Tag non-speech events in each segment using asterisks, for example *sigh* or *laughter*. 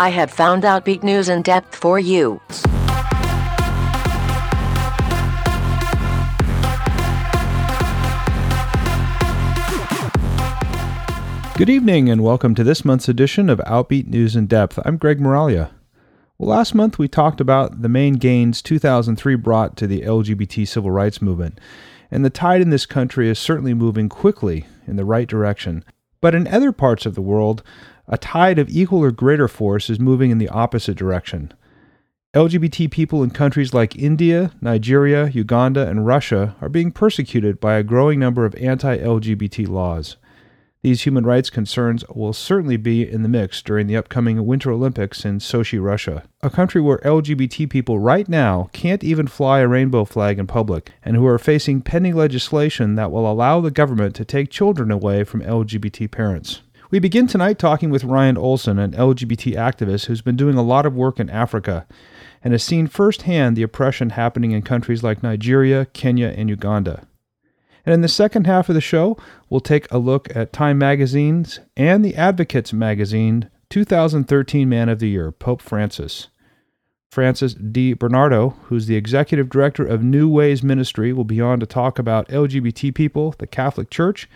I have found out beat news in depth for you. Good evening, and welcome to this month's edition of Outbeat News in Depth. I'm Greg Moralia. Well, last month we talked about the main gains 2003 brought to the LGBT civil rights movement, and the tide in this country is certainly moving quickly in the right direction. But in other parts of the world, a tide of equal or greater force is moving in the opposite direction. LGBT people in countries like India, Nigeria, Uganda, and Russia are being persecuted by a growing number of anti LGBT laws. These human rights concerns will certainly be in the mix during the upcoming Winter Olympics in Sochi, Russia, a country where LGBT people right now can't even fly a rainbow flag in public, and who are facing pending legislation that will allow the government to take children away from LGBT parents. We begin tonight talking with Ryan Olson, an LGBT activist who's been doing a lot of work in Africa and has seen firsthand the oppression happening in countries like Nigeria, Kenya, and Uganda. And in the second half of the show, we'll take a look at Time Magazine's and the Advocates Magazine 2013 Man of the Year, Pope Francis. Francis DeBernardo, who's the executive director of New Ways Ministry, will be on to talk about LGBT people, the Catholic Church,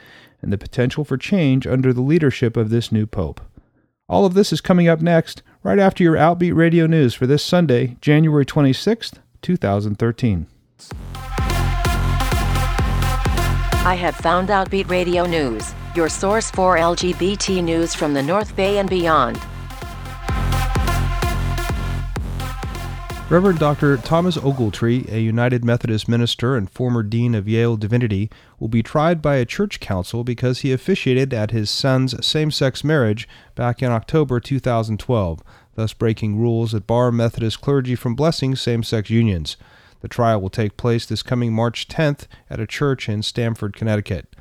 and the potential for change under the leadership of this new Pope. All of this is coming up next, right after your Outbeat Radio News for this Sunday, January 26th, 2013. I have found out Beat Radio News, your source for LGBT news from the North Bay and beyond. Reverend Dr. Thomas Ogletree, a United Methodist minister and former dean of Yale Divinity, will be tried by a church council because he officiated at his son's same sex marriage back in October 2012, thus breaking rules that bar Methodist clergy from blessing same sex unions. The trial will take place this coming March 10th at a church in Stamford, Connecticut.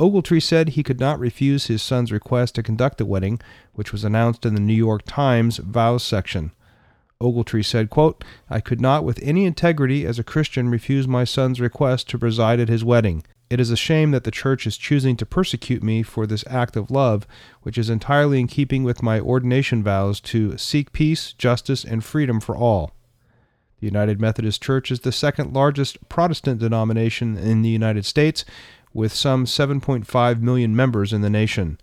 Ogletree said he could not refuse his son's request to conduct the wedding, which was announced in the New York Times vows section. Ogletree said, quote, I could not with any integrity as a Christian refuse my son's request to preside at his wedding. It is a shame that the church is choosing to persecute me for this act of love, which is entirely in keeping with my ordination vows to seek peace, justice, and freedom for all. The United Methodist Church is the second largest Protestant denomination in the United States, with some 7.5 million members in the nation.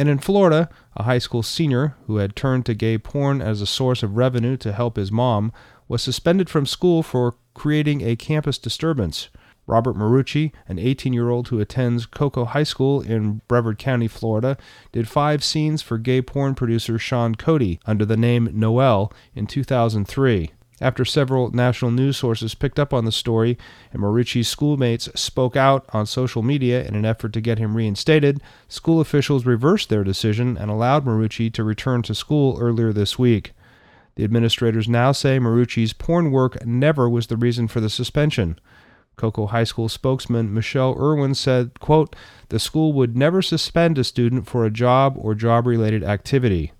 And in Florida, a high school senior who had turned to gay porn as a source of revenue to help his mom was suspended from school for creating a campus disturbance. Robert Marucci, an 18 year old who attends Cocoa High School in Brevard County, Florida, did five scenes for gay porn producer Sean Cody under the name Noel in 2003. After several national news sources picked up on the story and Marucci's schoolmates spoke out on social media in an effort to get him reinstated, school officials reversed their decision and allowed Marucci to return to school earlier this week. The administrators now say Marucci's porn work never was the reason for the suspension. Cocoa High School spokesman Michelle Irwin said, quote, The school would never suspend a student for a job or job related activity.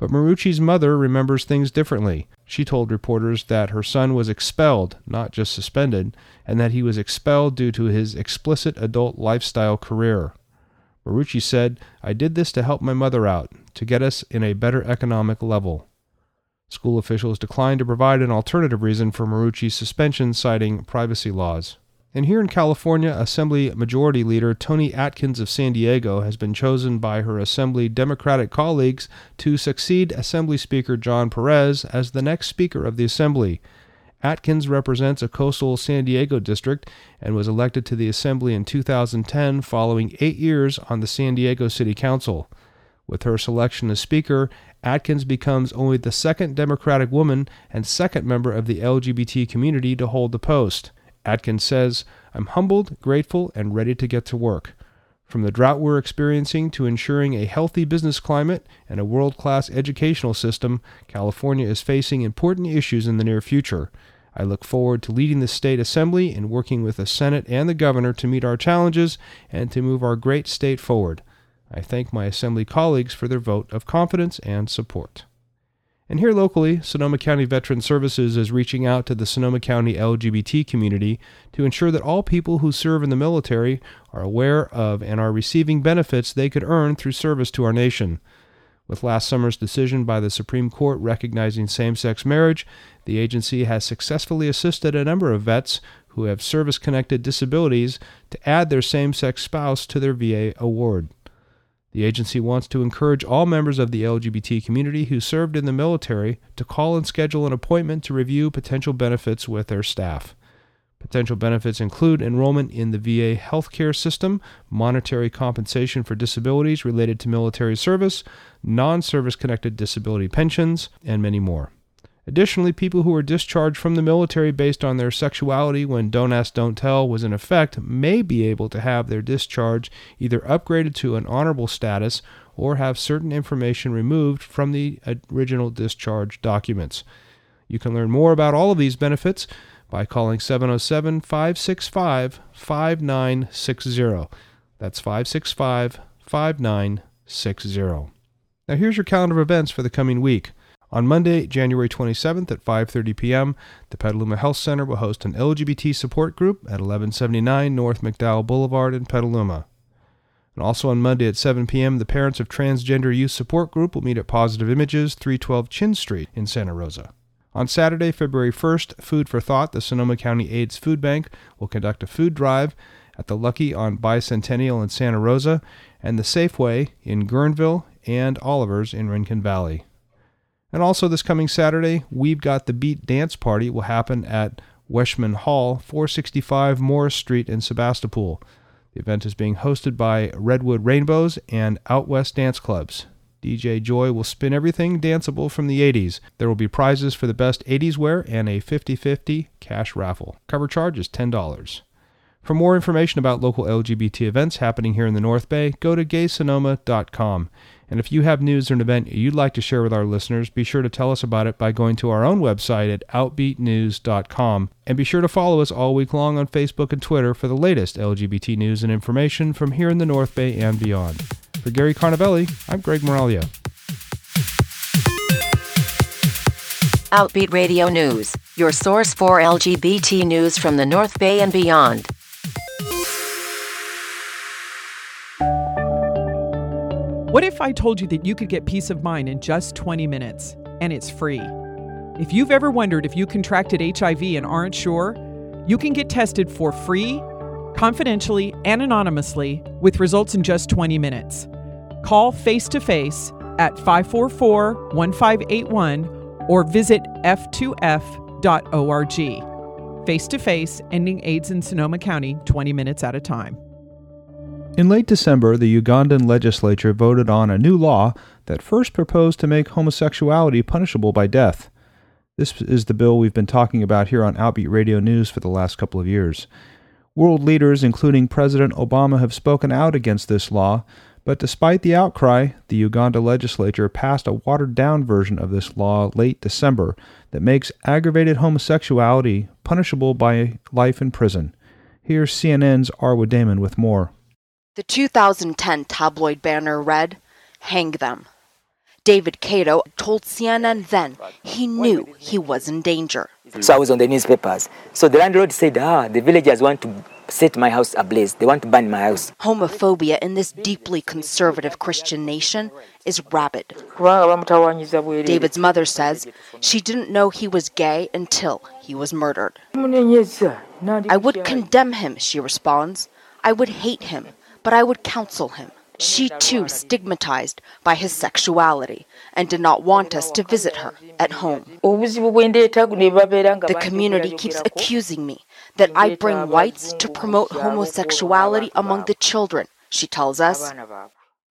But Marucci's mother remembers things differently. She told reporters that her son was expelled, not just suspended, and that he was expelled due to his explicit adult lifestyle career. Marucci said, I did this to help my mother out, to get us in a better economic level. School officials declined to provide an alternative reason for Marucci's suspension, citing privacy laws. And here in California, Assembly Majority Leader Toni Atkins of San Diego has been chosen by her Assembly Democratic colleagues to succeed Assembly Speaker John Perez as the next Speaker of the Assembly. Atkins represents a coastal San Diego district and was elected to the Assembly in 2010 following eight years on the San Diego City Council. With her selection as Speaker, Atkins becomes only the second Democratic woman and second member of the LGBT community to hold the post. Atkins says, I'm humbled, grateful, and ready to get to work. From the drought we're experiencing to ensuring a healthy business climate and a world class educational system, California is facing important issues in the near future. I look forward to leading the state assembly and working with the Senate and the governor to meet our challenges and to move our great state forward. I thank my assembly colleagues for their vote of confidence and support. And here locally, Sonoma County Veteran Services is reaching out to the Sonoma County LGBT community to ensure that all people who serve in the military are aware of and are receiving benefits they could earn through service to our nation. With last summer's decision by the Supreme Court recognizing same sex marriage, the agency has successfully assisted a number of vets who have service connected disabilities to add their same sex spouse to their VA award. The agency wants to encourage all members of the LGBT community who served in the military to call and schedule an appointment to review potential benefits with their staff. Potential benefits include enrollment in the VA healthcare system, monetary compensation for disabilities related to military service, non service connected disability pensions, and many more. Additionally, people who were discharged from the military based on their sexuality when Don't Ask, Don't Tell was in effect may be able to have their discharge either upgraded to an honorable status or have certain information removed from the original discharge documents. You can learn more about all of these benefits by calling 707 565 5960. That's 565 5960. Now here's your calendar of events for the coming week. On Monday, January 27th at 5:30 p.m., the Petaluma Health Center will host an LGBT support group at 1179 North McDowell Boulevard in Petaluma. And also on Monday at 7 p.m., the Parents of Transgender Youth Support Group will meet at Positive Images, 312 Chinn Street in Santa Rosa. On Saturday, February 1st, Food for Thought, the Sonoma County AIDS Food Bank, will conduct a food drive at the Lucky on Bicentennial in Santa Rosa and the Safeway in Guerneville and Oliver's in Rincon Valley. And also this coming Saturday, We've Got the Beat dance party will happen at Wischemann Hall, 465 Morris Street in Sebastopol. The event is being hosted by Redwood Rainbows and Out West Dance Clubs. DJ Joy will spin everything danceable from the 80s. There will be prizes for the best 80s wear and a 50 50 cash raffle. Cover charge is $10. For more information about local LGBT events happening here in the North Bay, go to gaysonoma.com. And if you have news or an event you'd like to share with our listeners, be sure to tell us about it by going to our own website at outbeatnews.com. And be sure to follow us all week long on Facebook and Twitter for the latest LGBT news and information from here in the North Bay and beyond. For Gary Carnavelli, I'm Greg Moralia. Outbeat Radio News, your source for LGBT news from the North Bay and beyond. What if I told you that you could get peace of mind in just 20 minutes and it's free? If you've ever wondered if you contracted HIV and aren't sure, you can get tested for free confidentially and anonymously with results in just 20 minutes. Call face to face at 544 1581 or visit f2f.org. Face to face, ending AIDS in Sonoma County 20 minutes at a time. In late December, the Ugandan legislature voted on a new law that first proposed to make homosexuality punishable by death. This is the bill we've been talking about here on Outbeat Radio News for the last couple of years. World leaders, including President Obama, have spoken out against this law, but despite the outcry, the Uganda legislature passed a watered down version of this law late December that makes aggravated homosexuality punishable by life in prison. Here's CNN's Arwa Damon with more. The 2010 tabloid banner read, Hang them. David Kato told CNN then he knew he was in danger. So I was on the newspapers. So the landlord said, Ah, the villagers want to set my house ablaze. They want to burn my house. Homophobia in this deeply conservative Christian nation is rabid. David's mother says she didn't know he was gay until he was murdered. I would condemn him, she responds. I would hate him, but I would counsel him. She too stigmatized by his sexuality and did not want us to visit her at home. The community keeps accusing me that I bring whites to promote homosexuality among the children, she tells us.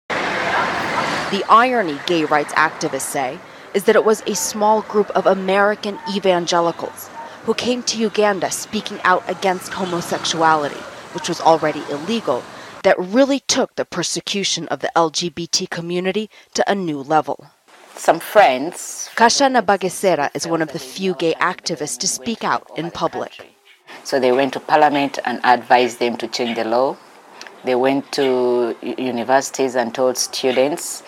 The irony, gay rights activists say, is that it was a small group of American evangelicals who came to Uganda speaking out against homosexuality, which was already illegal, that really took the persecution of the LGBT community to a new level. Some friends. Kasha Nabagesera is one of the few gay activists to speak out in public. So they went to parliament and advised them to change the law. They went to universities and told students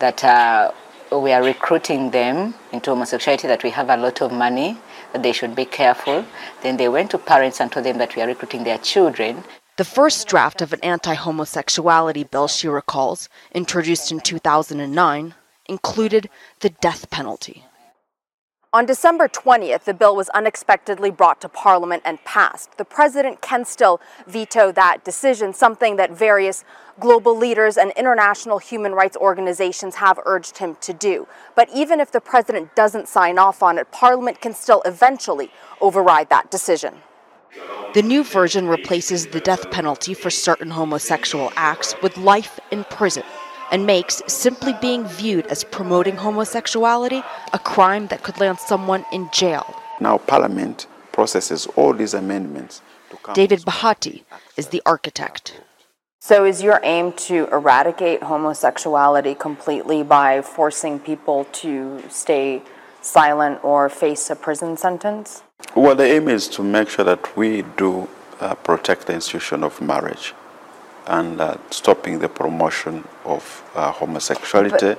that uh, we are recruiting them into homosexuality, that we have a lot of money, that they should be careful. Then they went to parents and told them that we are recruiting their children. The first draft of an anti homosexuality bill, she recalls, introduced in 2009, included the death penalty. On December 20th, the bill was unexpectedly brought to Parliament and passed. The president can still veto that decision, something that various global leaders and international human rights organizations have urged him to do. But even if the president doesn't sign off on it, Parliament can still eventually override that decision. The new version replaces the death penalty for certain homosexual acts with life in prison and makes simply being viewed as promoting homosexuality a crime that could land someone in jail. Now, Parliament processes all these amendments. David Bahati is the architect. So, is your aim to eradicate homosexuality completely by forcing people to stay silent or face a prison sentence? Well, the aim is to make sure that we do uh, protect the institution of marriage and uh, stopping the promotion of uh, homosexuality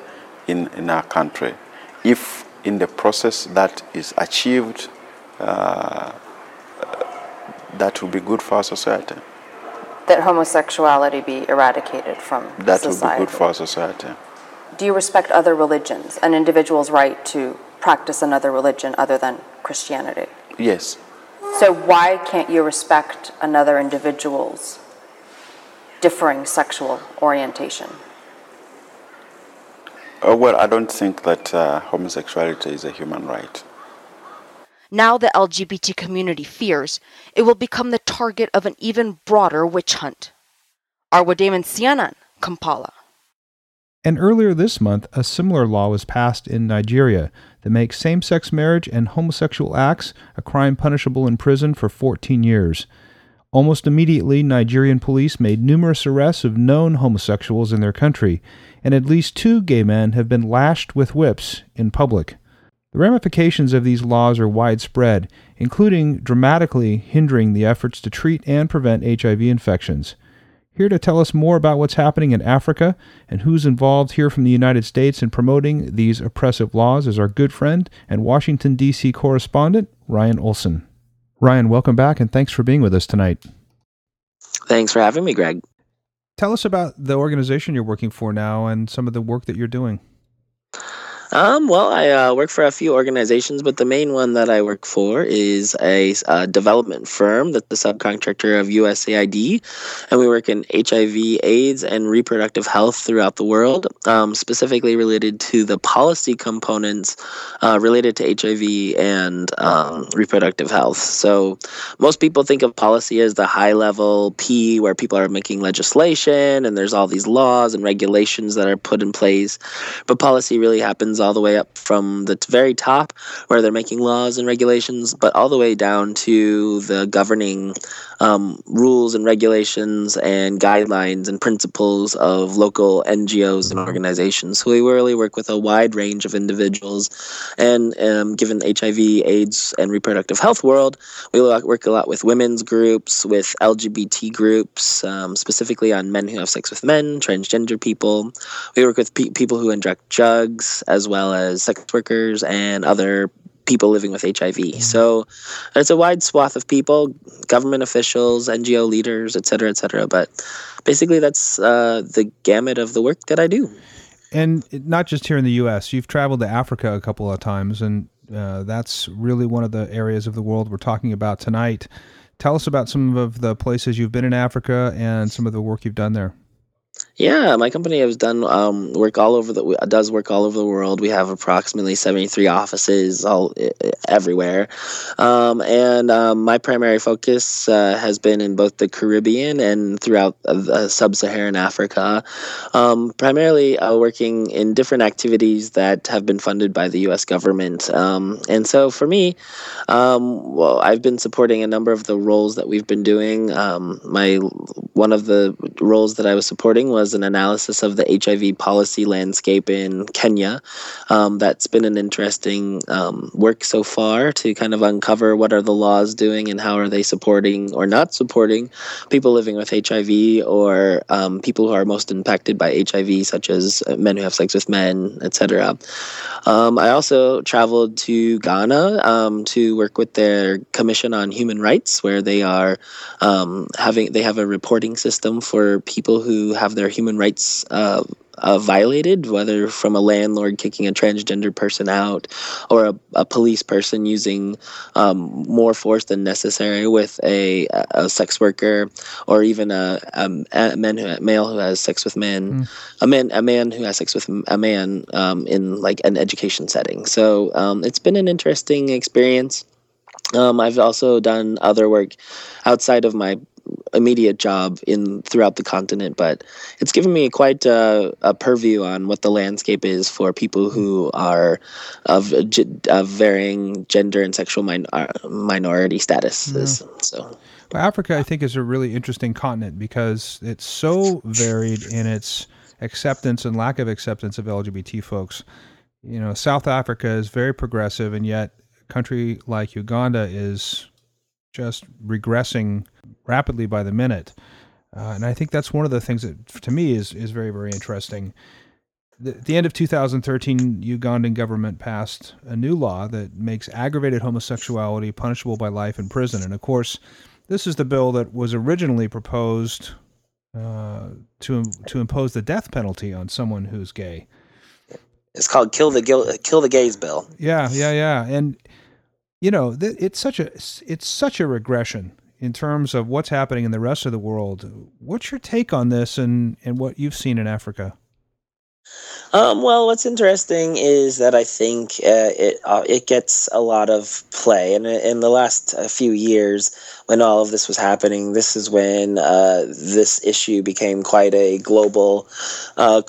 in, in our country. If in the process that is achieved, uh, that will be good for our society. That homosexuality be eradicated from that society. will be good for our society. Do you respect other religions, an individual's right to practice another religion other than Christianity? Yes. So why can't you respect another individual's differing sexual orientation? Uh, well, I don't think that uh, homosexuality is a human right. Now the LGBT community fears it will become the target of an even broader witch hunt. Arwa Damon CNN, Kampala. And earlier this month, a similar law was passed in Nigeria that makes same sex marriage and homosexual acts a crime punishable in prison for 14 years. Almost immediately, Nigerian police made numerous arrests of known homosexuals in their country, and at least two gay men have been lashed with whips in public. The ramifications of these laws are widespread, including dramatically hindering the efforts to treat and prevent HIV infections. Here to tell us more about what's happening in Africa and who's involved here from the United States in promoting these oppressive laws is our good friend and Washington, D.C. correspondent, Ryan Olson. Ryan, welcome back and thanks for being with us tonight. Thanks for having me, Greg. Tell us about the organization you're working for now and some of the work that you're doing. Um, well, I uh, work for a few organizations, but the main one that I work for is a, a development firm that's the subcontractor of USAID, and we work in HIV, AIDS, and reproductive health throughout the world, um, specifically related to the policy components uh, related to HIV and um, reproductive health. So, most people think of policy as the high level P, where people are making legislation and there's all these laws and regulations that are put in place, but policy really happens all the way up from the very top where they're making laws and regulations, but all the way down to the governing um, rules and regulations and guidelines and principles of local NGOs and organizations. So we really work with a wide range of individuals. And um, given HIV, AIDS, and reproductive health world, we work a lot with women's groups, with LGBT groups, um, specifically on men who have sex with men, transgender people. We work with pe- people who inject drugs, as as sex workers and other people living with HIV. So it's a wide swath of people, government officials, NGO leaders, et cetera, et cetera. But basically, that's uh, the gamut of the work that I do. And not just here in the U.S., you've traveled to Africa a couple of times, and uh, that's really one of the areas of the world we're talking about tonight. Tell us about some of the places you've been in Africa and some of the work you've done there. Yeah, my company has done um, work all over the does work all over the world. We have approximately seventy three offices all everywhere, um, and um, my primary focus uh, has been in both the Caribbean and throughout uh, sub-Saharan Africa. Um, primarily uh, working in different activities that have been funded by the U.S. government, um, and so for me, um, well, I've been supporting a number of the roles that we've been doing. my one of the roles that I was supporting was an analysis of the HIV policy landscape in Kenya. Um, that's been an interesting um, work so far to kind of uncover what are the laws doing and how are they supporting or not supporting people living with HIV or um, people who are most impacted by HIV, such as men who have sex with men, etc. Um, I also traveled to Ghana um, to work with their Commission on Human Rights, where they are um, having they have a reporting system for people who have their human rights uh, uh, violated, whether from a landlord kicking a transgender person out or a, a police person using um, more force than necessary with a, a sex worker or even a, a, a man who, male who has sex with men, mm. a man a man who has sex with a man um, in like an education setting. So um, it's been an interesting experience. Um, I've also done other work outside of my immediate job in throughout the continent, but it's given me quite a, a purview on what the landscape is for people who are of, of varying gender and sexual min- uh, minority statuses. Yeah. So. Well, Africa, I think, is a really interesting continent because it's so varied in its acceptance and lack of acceptance of LGBT folks. You know, South Africa is very progressive, and yet a country like Uganda is just regressing rapidly by the minute. Uh, and I think that's one of the things that, to me, is is very very interesting. The, at the end of 2013, Ugandan government passed a new law that makes aggravated homosexuality punishable by life in prison. And of course, this is the bill that was originally proposed uh, to to impose the death penalty on someone who's gay. It's called "Kill the Kill the Gays" bill. Yeah, yeah, yeah, and you know, it's such a it's such a regression in terms of what's happening in the rest of the world. What's your take on this and, and what you've seen in Africa? Um, well, what's interesting is that I think uh, it uh, it gets a lot of play, and in the last uh, few years, when all of this was happening, this is when uh, this issue became quite a global, uh,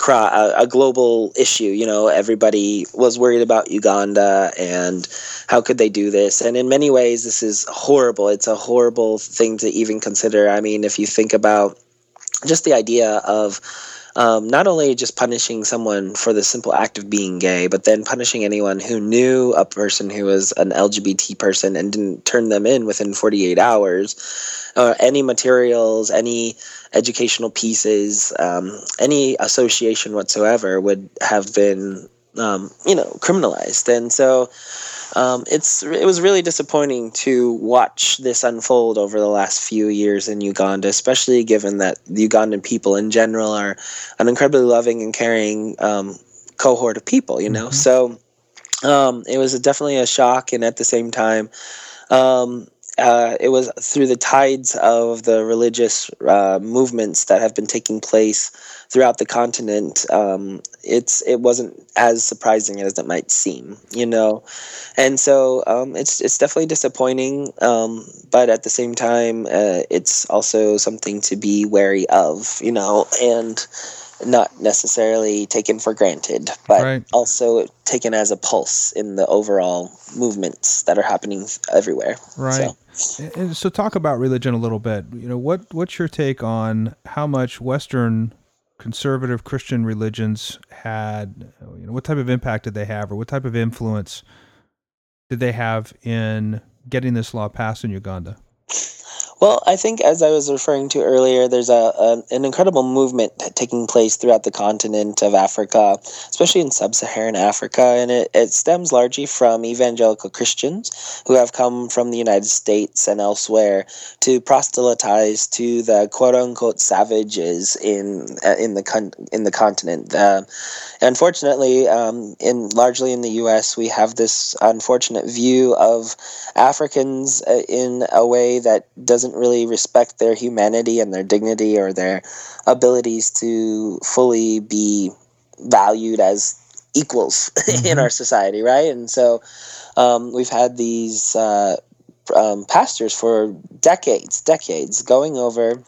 a global issue. You know, everybody was worried about Uganda and how could they do this, and in many ways, this is horrible. It's a horrible thing to even consider. I mean, if you think about just the idea of um, not only just punishing someone for the simple act of being gay, but then punishing anyone who knew a person who was an LGBT person and didn't turn them in within 48 hours. Uh, any materials, any educational pieces, um, any association whatsoever would have been, um, you know, criminalized. And so um, it's it was really disappointing to watch this unfold over the last few years in Uganda, especially given that the Ugandan people in general are an incredibly loving and caring um, cohort of people. You know, mm-hmm. so um, it was definitely a shock, and at the same time. Um, uh, it was through the tides of the religious uh, movements that have been taking place throughout the continent. Um, it's it wasn't as surprising as it might seem, you know, and so um, it's it's definitely disappointing. Um, but at the same time, uh, it's also something to be wary of, you know, and not necessarily taken for granted, but right. also taken as a pulse in the overall movements that are happening everywhere. Right. So. And so, talk about religion a little bit. You know, what what's your take on how much Western conservative Christian religions had? Uh, you know, what type of impact did they have, or what type of influence did they have in getting this law passed in Uganda? Well, I think as I was referring to earlier, there's a, a, an incredible movement taking place throughout the continent of Africa, especially in sub-Saharan Africa, and it, it stems largely from evangelical Christians who have come from the United States and elsewhere to proselytize to the quote-unquote savages in uh, in the con- in the continent. Uh, unfortunately, um, in largely in the U.S., we have this unfortunate view of Africans uh, in a way that doesn't really respect their humanity and their dignity or their abilities to fully be valued as equals *laughs* mm-hmm. in our society, right? And so um, we've had these uh, um, pastors for decades, decades going over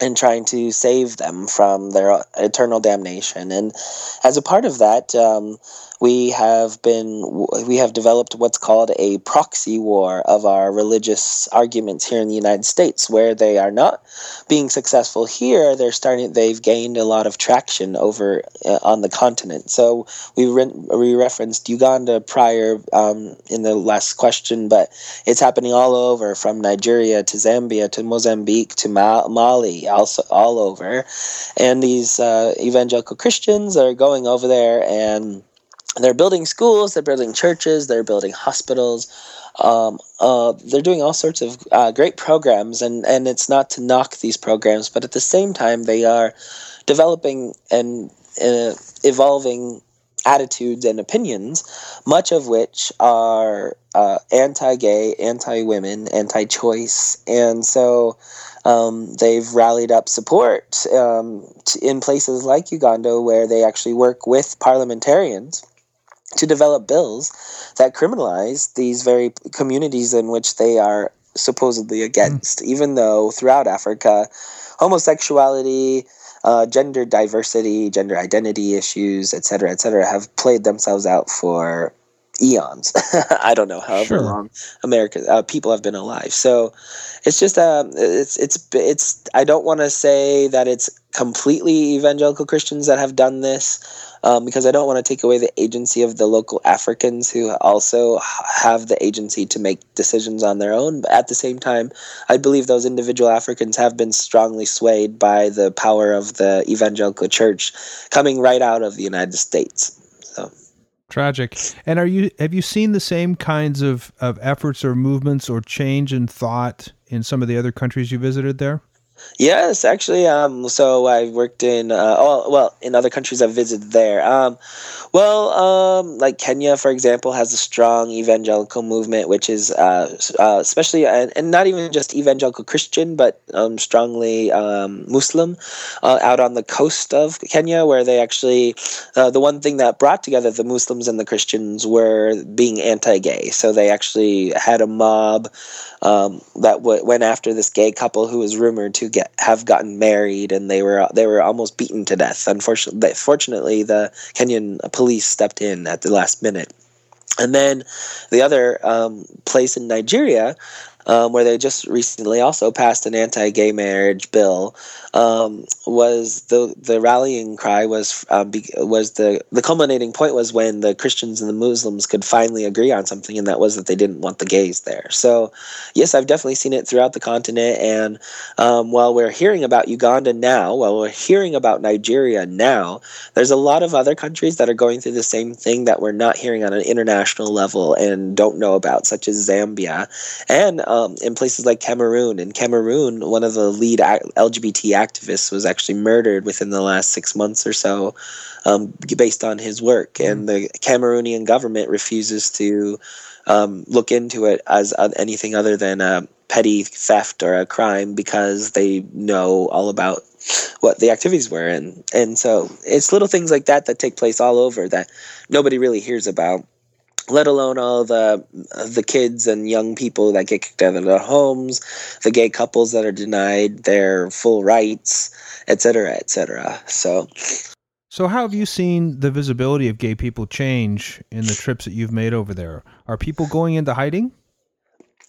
and trying to save them from their eternal damnation. And as a part of that, um, we have been we have developed what's called a proxy war of our religious arguments here in the United States where they are not being successful here they're starting they've gained a lot of traction over uh, on the continent. So we re- we referenced Uganda prior um, in the last question but it's happening all over from Nigeria to Zambia to Mozambique to Ma- Mali also all over. And these uh, evangelical Christians are going over there and they're building schools, they're building churches, they're building hospitals. Um, uh, they're doing all sorts of uh, great programs, and, and it's not to knock these programs, but at the same time, they are developing and uh, evolving attitudes and opinions, much of which are uh, anti-gay, anti-women, anti-choice, and so um, they've rallied up support um, in places like Uganda, where they actually work with parliamentarians to develop bills that criminalize these very communities in which they are supposedly against, mm. even though throughout Africa, homosexuality, uh, gender diversity, gender identity issues, et cetera, et cetera, have played themselves out for eons. *laughs* I don't know however sure. long America uh, people have been alive. So it's just um, it's it's it's. I don't want to say that it's completely evangelical Christians that have done this. Um, because I don't want to take away the agency of the local Africans who also have the agency to make decisions on their own. But at the same time, I believe those individual Africans have been strongly swayed by the power of the evangelical church coming right out of the United States. So. Tragic. And are you have you seen the same kinds of, of efforts or movements or change in thought in some of the other countries you visited there? Yes, actually. Um, so I've worked in uh, oh, well in other countries I've visited there. Um, well, um, like Kenya, for example, has a strong evangelical movement, which is uh, uh, especially and, and not even just evangelical Christian, but um, strongly um, Muslim, uh, out on the coast of Kenya, where they actually uh, the one thing that brought together the Muslims and the Christians were being anti-gay. So they actually had a mob um, that w- went after this gay couple who was rumored to get have gotten married, and they were they were almost beaten to death. Unfortunately, fortunately, the Kenyan police stepped in at the last minute. And then the other um, place in Nigeria um, where they just recently also passed an anti-gay marriage bill, um, was the the rallying cry was um, be, was the the culminating point was when the Christians and the Muslims could finally agree on something, and that was that they didn't want the gays there. So, yes, I've definitely seen it throughout the continent. And um, while we're hearing about Uganda now, while we're hearing about Nigeria now, there's a lot of other countries that are going through the same thing that we're not hearing on an international level and don't know about, such as Zambia and um, in places like Cameroon. In Cameroon, one of the lead LGBT activists was actually murdered within the last six months or so, um, based on his work. Mm. And the Cameroonian government refuses to um, look into it as anything other than a petty theft or a crime because they know all about what the activities were and and so it's little things like that that take place all over that nobody really hears about let alone all the the kids and young people that get kicked out of their homes, the gay couples that are denied their full rights, etc., etc. So, so how have you seen the visibility of gay people change in the trips that you've made over there? Are people going into hiding?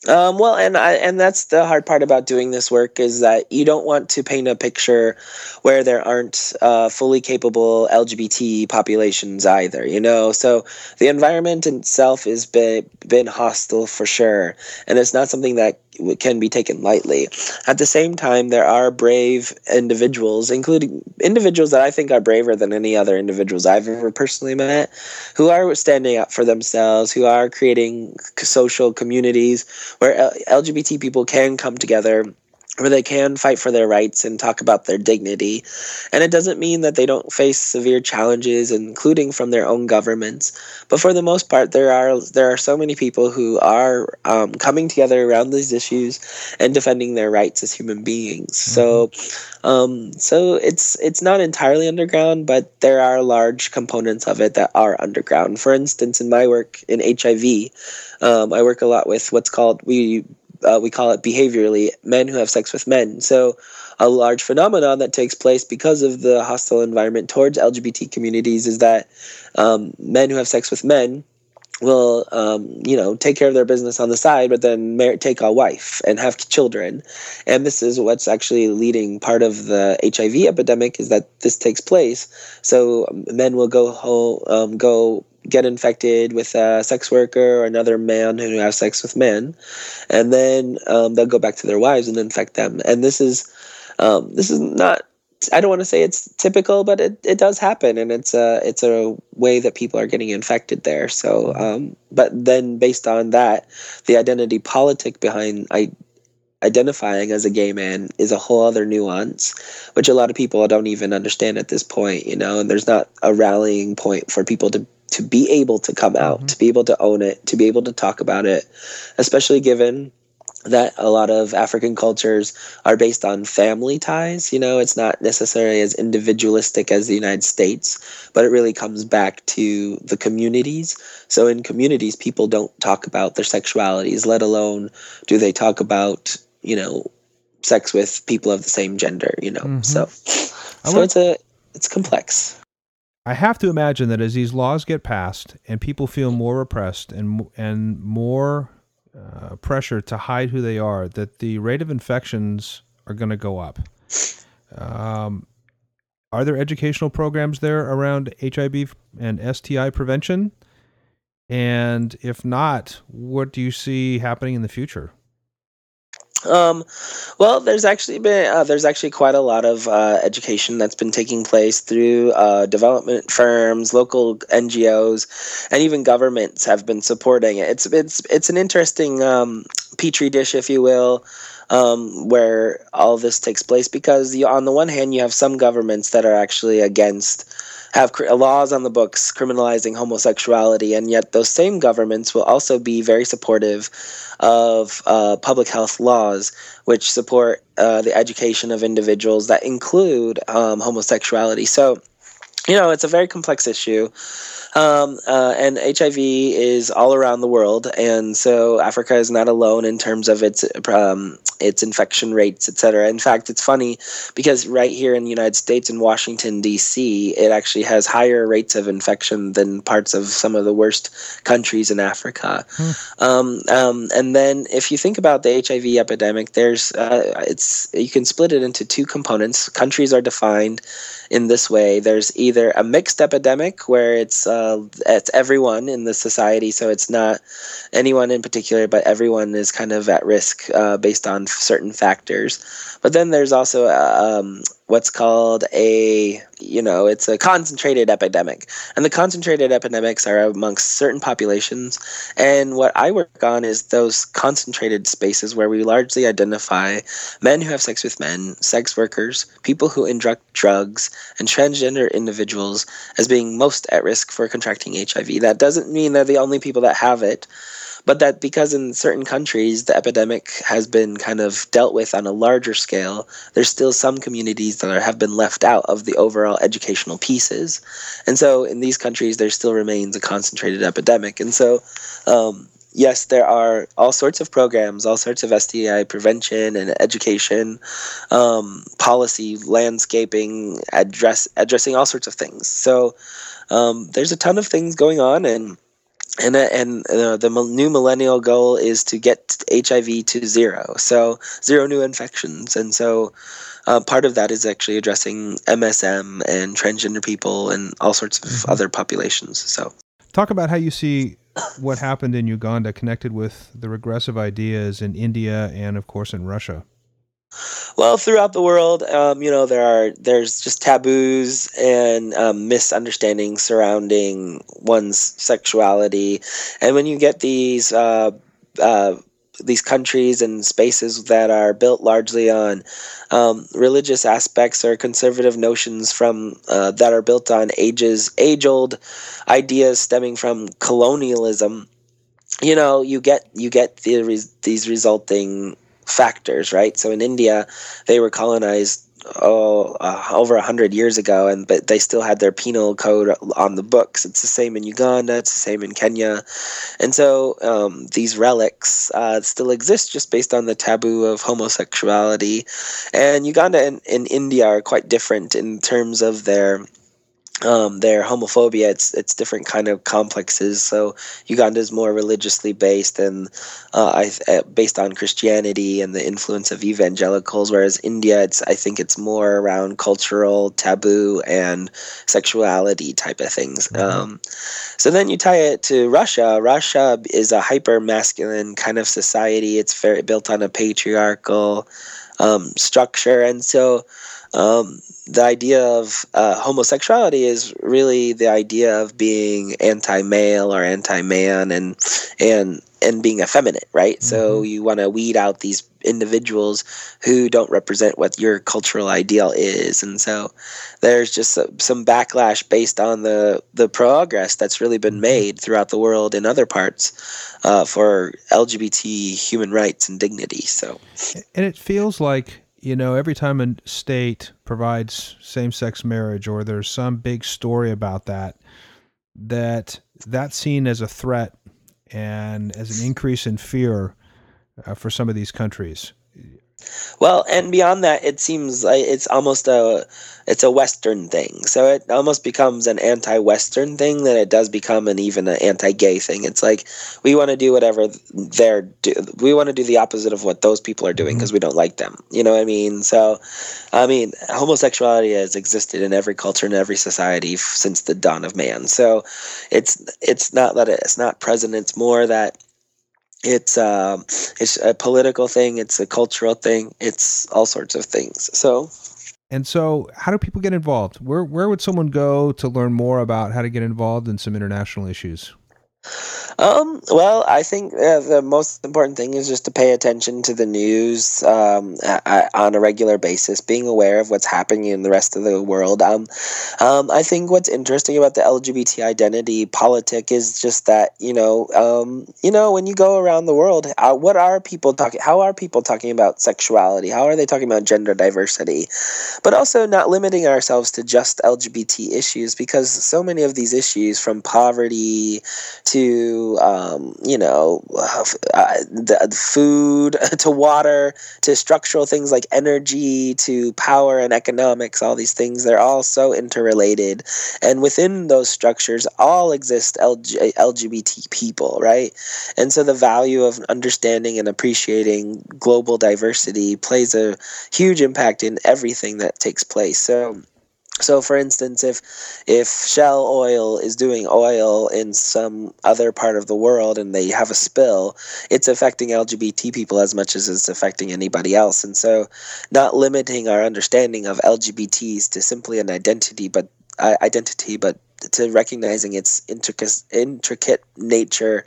Um, well, and I, and that's the hard part about doing this work is that you don't want to paint a picture where there aren't uh, fully capable LGBT populations either. You know, so the environment itself has been been hostile for sure, and it's not something that can be taken lightly. At the same time, there are brave individuals, including individuals that I think are braver than any other individuals I've ever personally met, who are standing up for themselves, who are creating social communities where LGBT people can come together where they can fight for their rights and talk about their dignity. And it doesn't mean that they don't face severe challenges, including from their own governments. But for the most part, there are there are so many people who are um, coming together around these issues and defending their rights as human beings. Mm-hmm. So, um, so it's it's not entirely underground, but there are large components of it that are underground. For instance, in my work in HIV. Um, I work a lot with what's called we uh, we call it behaviorally men who have sex with men. So a large phenomenon that takes place because of the hostile environment towards LGBT communities is that um, men who have sex with men will um, you know take care of their business on the side but then mar- take a wife and have children and this is what's actually leading part of the hiv epidemic is that this takes place so men will go home um, go get infected with a sex worker or another man who has sex with men, and then um, they'll go back to their wives and infect them. And this is um, this is not. I don't want to say it's typical, but it, it does happen, and it's a it's a way that people are getting infected there. So, um, but then based on that, the identity politic behind I, identifying as a gay man is a whole other nuance, which a lot of people don't even understand at this point, you know, and there's not a rallying point for people to to be able to come out, mm-hmm. to be able to own it, to be able to talk about it, especially given that a lot of African cultures are based on family ties. You know, it's not necessarily as individualistic as the United States, but it really comes back to the communities. So in communities, people don't talk about their sexualities, let alone do they talk about you know, sex with people of the same gender, you know. Mm-hmm. So so it's a it's complex. I have to imagine that as these laws get passed and people feel more oppressed and and more uh, pressure to hide who they are, that the rate of infections are going to go up. Um, are there educational programs there around HIV and STI prevention? And if not, what do you see happening in the future? Um, well, there's actually been uh, there's actually quite a lot of uh, education that's been taking place through uh, development firms, local NGOs, and even governments have been supporting it. It's it's it's an interesting um, petri dish, if you will. Um, where all this takes place because you, on the one hand you have some governments that are actually against have cr- laws on the books criminalizing homosexuality, and yet those same governments will also be very supportive of uh, public health laws which support uh, the education of individuals that include um, homosexuality. So, you know, it's a very complex issue. Um, uh, and HIV is all around the world, and so Africa is not alone in terms of its um, its infection rates, etc. In fact, it's funny because right here in the United States, in Washington D.C., it actually has higher rates of infection than parts of some of the worst countries in Africa. Hmm. Um, um and then, if you think about the HIV epidemic, there's uh, it's you can split it into two components. Countries are defined in this way. There's either a mixed epidemic where it's uh, uh, it's everyone in the society, so it's not anyone in particular, but everyone is kind of at risk uh, based on certain factors. But then there's also uh, um, what's called a you know it's a concentrated epidemic. And the concentrated epidemics are amongst certain populations. And what i work on is those concentrated spaces where we largely identify men who have sex with men sex workers people who inject drugs and transgender individuals as being most at risk for contracting hiv that doesn't mean they're the only people that have it but that because in certain countries the epidemic has been kind of dealt with on a larger scale, there's still some communities that are, have been left out of the overall educational pieces. And so in these countries, there still remains a concentrated epidemic. And so, um, yes, there are all sorts of programs, all sorts of STI prevention and education, um, policy, landscaping, address addressing all sorts of things. So um, there's a ton of things going on, and and uh, and uh, the new millennial goal is to get HIV to zero, so zero new infections, and so uh, part of that is actually addressing MSM and transgender people and all sorts of mm-hmm. other populations. So, talk about how you see what happened in Uganda connected with the regressive ideas in India and, of course, in Russia. Well, throughout the world, um, you know, there are there's just taboos and um, misunderstandings surrounding one's sexuality, and when you get these uh, uh, these countries and spaces that are built largely on um, religious aspects or conservative notions from uh, that are built on ages age old ideas stemming from colonialism, you know, you get you get the, these resulting factors, right? So in India, they were colonized oh uh, over a hundred years ago, and but they still had their penal code on the books. It's the same in Uganda. It's the same in Kenya, and so um, these relics uh, still exist just based on the taboo of homosexuality. And Uganda and, and India are quite different in terms of their um, their homophobia. It's it's different kind of complexes. So Uganda is more religiously based and uh, I, uh, based on Christianity and the influence of evangelicals, whereas India, it's I think it's more around cultural taboo and sexuality type of things. Mm-hmm. Um, so then you tie it to Russia. Russia is a hyper masculine kind of society. It's very built on a patriarchal um, structure, and so um, the idea of uh, homosexuality is really the idea of being anti-male or anti-man and and and being effeminate right? Mm-hmm. so you want to weed out these individuals who don't represent what your cultural ideal is. And so there's just some backlash based on the the progress that's really been made throughout the world in other parts uh, for lgbt human rights and dignity so. And it feels like you know every time a state provides same-sex marriage or there's some big story about that that that's seen as a threat and as an increase in fear uh, for some of these countries. Well, and beyond that, it seems like it's almost a it's a Western thing. So it almost becomes an anti-Western thing that it does become an even an anti-gay thing. It's like we want to do whatever they're do. We want to do the opposite of what those people are doing because mm-hmm. we don't like them. You know what I mean? So, I mean, homosexuality has existed in every culture and every society f- since the dawn of man. So, it's it's not that it's not present. It's more that it's um it's a political thing it's a cultural thing it's all sorts of things. So and so how do people get involved? Where where would someone go to learn more about how to get involved in some international issues um, well, I think uh, the most important thing is just to pay attention to the news um, on a regular basis, being aware of what's happening in the rest of the world. Um, um, I think what's interesting about the LGBT identity politic is just that you know, um, you know, when you go around the world, uh, what are people talking? How are people talking about sexuality? How are they talking about gender diversity? But also not limiting ourselves to just LGBT issues because so many of these issues, from poverty to um, you know uh, the food *laughs* to water to structural things like energy to power and economics all these things they're all so interrelated. And within those structures all exist LG- lgbt people right? And so the value of understanding and appreciating global diversity plays a huge impact in everything that takes place. So so, for instance, if if Shell Oil is doing oil in some other part of the world and they have a spill, it's affecting LGBT people as much as it's affecting anybody else. And so, not limiting our understanding of LGBTs to simply an identity, but uh, identity, but to recognizing its intricate, intricate nature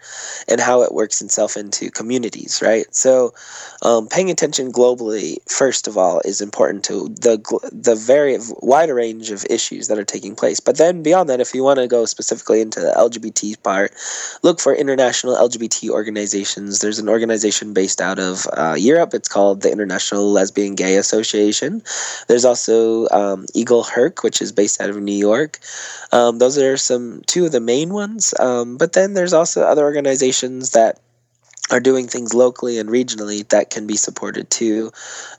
and how it works itself into communities, right? So, um, paying attention globally, first of all, is important to the the very wide range of issues that are taking place. But then beyond that, if you want to go specifically into the LGBT part, look for international LGBT organizations. There's an organization based out of uh, Europe. It's called the International Lesbian Gay Association. There's also um, IGLHRC, which is based out of New York. Um, those are some two of the main ones. Um, but then there's also other organizations that are doing things locally and regionally that can be supported too.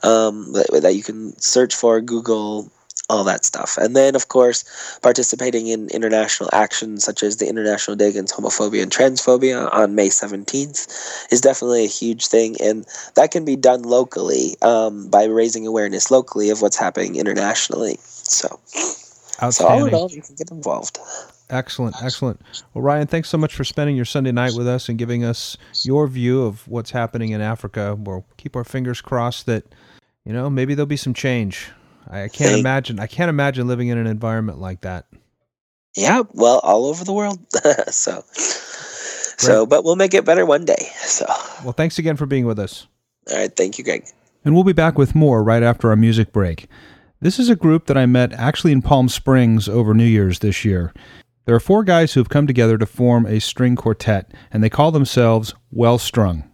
Um, that, that you can search for, Google, all that stuff. And then, of course, participating in international actions such as the International Day Against Homophobia and Transphobia on May 17th is definitely a huge thing. And that can be done locally um, by raising awareness locally of what's happening internationally. So. So all in all, you can get involved. Excellent, excellent. Well, Ryan, thanks so much for spending your Sunday night with us and giving us your view of what's happening in Africa. We'll keep our fingers crossed that, you know, maybe there'll be some change. I can't hey. imagine. I can't imagine living in an environment like that. Yeah, well, all over the world. *laughs* so, so, but we'll make it better one day. So, well, thanks again for being with us. All right, thank you, Greg. And we'll be back with more right after our music break. This is a group that I met actually in Palm Springs over New Year's this year. There are four guys who have come together to form a string quartet, and they call themselves Well Strung.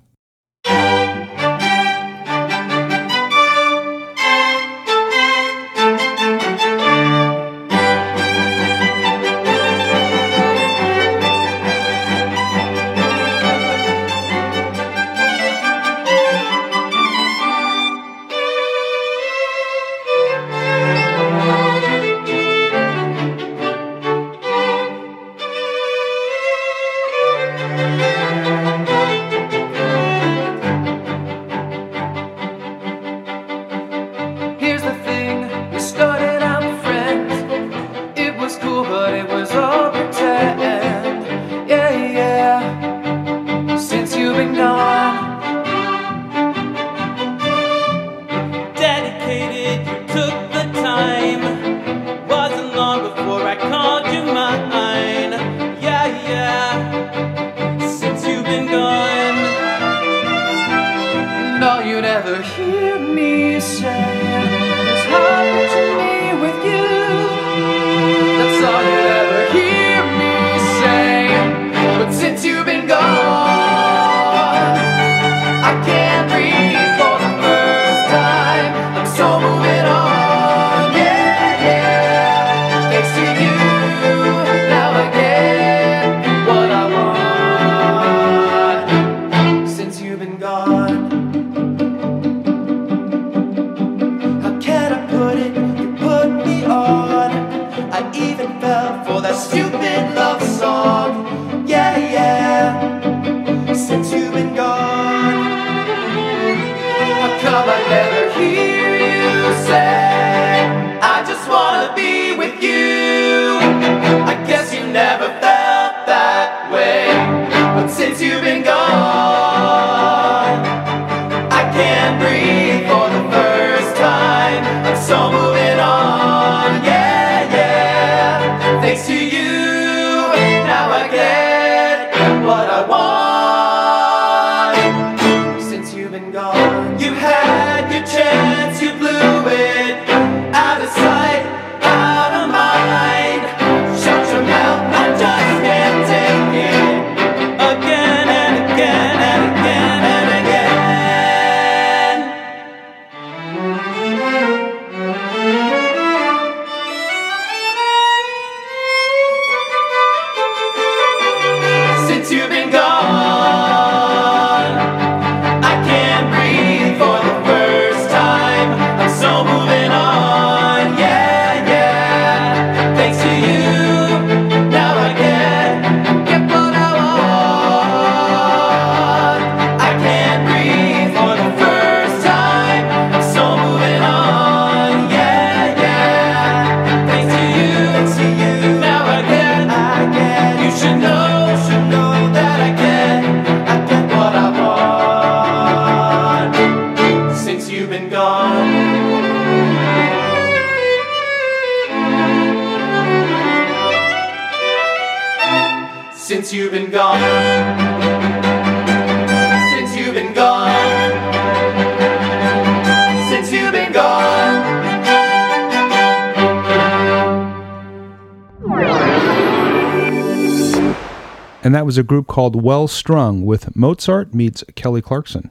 And that was a group called Well Strung with Mozart meets Kelly Clarkson.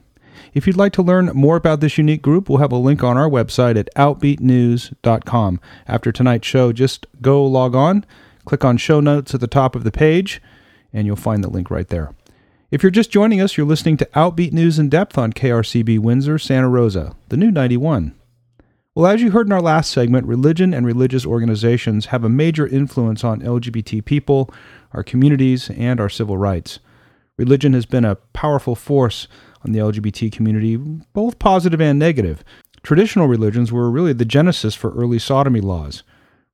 If you'd like to learn more about this unique group, we'll have a link on our website at outbeatnews.com. After tonight's show, just go log on, click on show notes at the top of the page, and you'll find the link right there. If you're just joining us, you're listening to Outbeat News in Depth on KRCB Windsor, Santa Rosa, the new 91. Well, as you heard in our last segment, religion and religious organizations have a major influence on LGBT people, our communities, and our civil rights. Religion has been a powerful force on the LGBT community, both positive and negative. Traditional religions were really the genesis for early sodomy laws.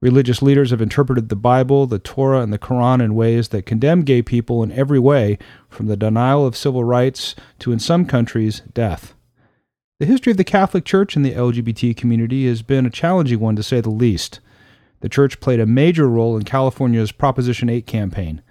Religious leaders have interpreted the Bible, the Torah, and the Quran in ways that condemn gay people in every way, from the denial of civil rights to, in some countries, death. The history of the Catholic Church and the LGBT community has been a challenging one to say the least. The Church played a major role in California's Proposition 8 campaign.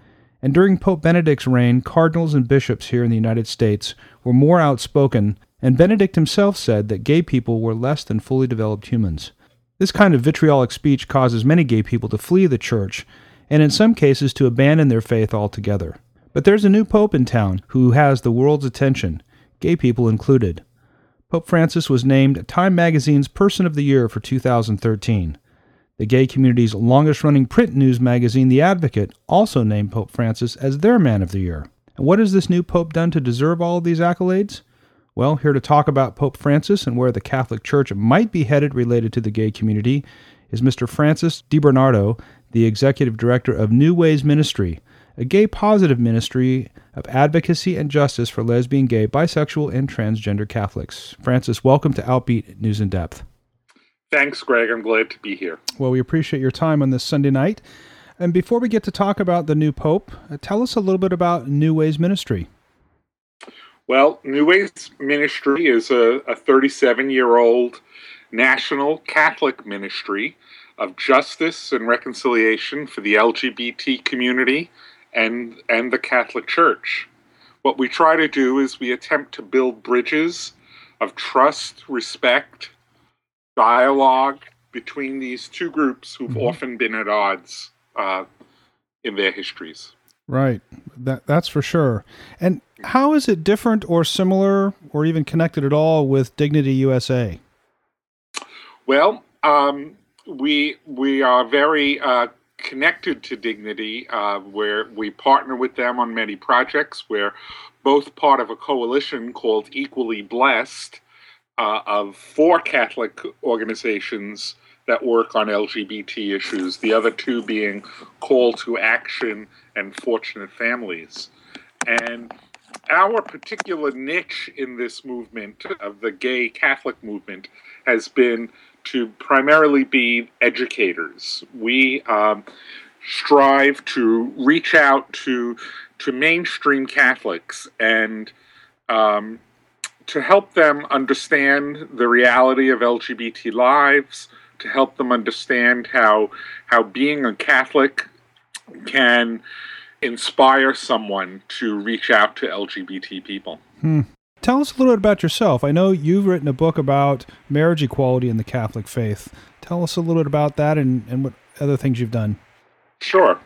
And during Pope Benedict's reign, cardinals and bishops here in the United States were more outspoken, and Benedict himself said that gay people were less than fully developed humans. This kind of vitriolic speech causes many gay people to flee the church, and in some cases to abandon their faith altogether. But there's a new pope in town who has the world's attention, gay people included. Pope Francis was named Time magazine's Person of the Year for 2013. The gay community's longest running print news magazine, The Advocate, also named Pope Francis as their Man of the Year. And what has this new pope done to deserve all of these accolades? Well, here to talk about Pope Francis and where the Catholic Church might be headed related to the gay community is Mr. Francis DeBernardo, the Executive Director of New Ways Ministry, a gay positive ministry of advocacy and justice for lesbian, gay, bisexual, and transgender Catholics. Francis, welcome to Outbeat News in Depth. Thanks, Greg. I'm glad to be here. Well, we appreciate your time on this Sunday night. And before we get to talk about the new Pope, uh, tell us a little bit about New Ways Ministry. Well, New Ways Ministry is a 37 year old national Catholic ministry of justice and reconciliation for the LGBT community and, and the Catholic Church. What we try to do is we attempt to build bridges of trust, respect, dialogue between these two groups who've mm-hmm. often been at odds uh, in their histories. Right. That that's for sure. And how is it different or similar or even connected at all with Dignity USA? Well, um, we we are very uh, connected to Dignity, uh, where we partner with them on many projects. We're both part of a coalition called Equally Blessed uh, of four Catholic organizations that work on LGBT issues, the other two being Call to Action and Fortunate Families. And our particular niche in this movement of the gay Catholic movement has been to primarily be educators. We um, strive to reach out to to mainstream Catholics and um, to help them understand the reality of LGBT lives, to help them understand how how being a Catholic can inspire someone to reach out to LGBT people. Hmm. Tell us a little bit about yourself. I know you've written a book about marriage equality in the Catholic faith. Tell us a little bit about that and, and what other things you've done. Sure.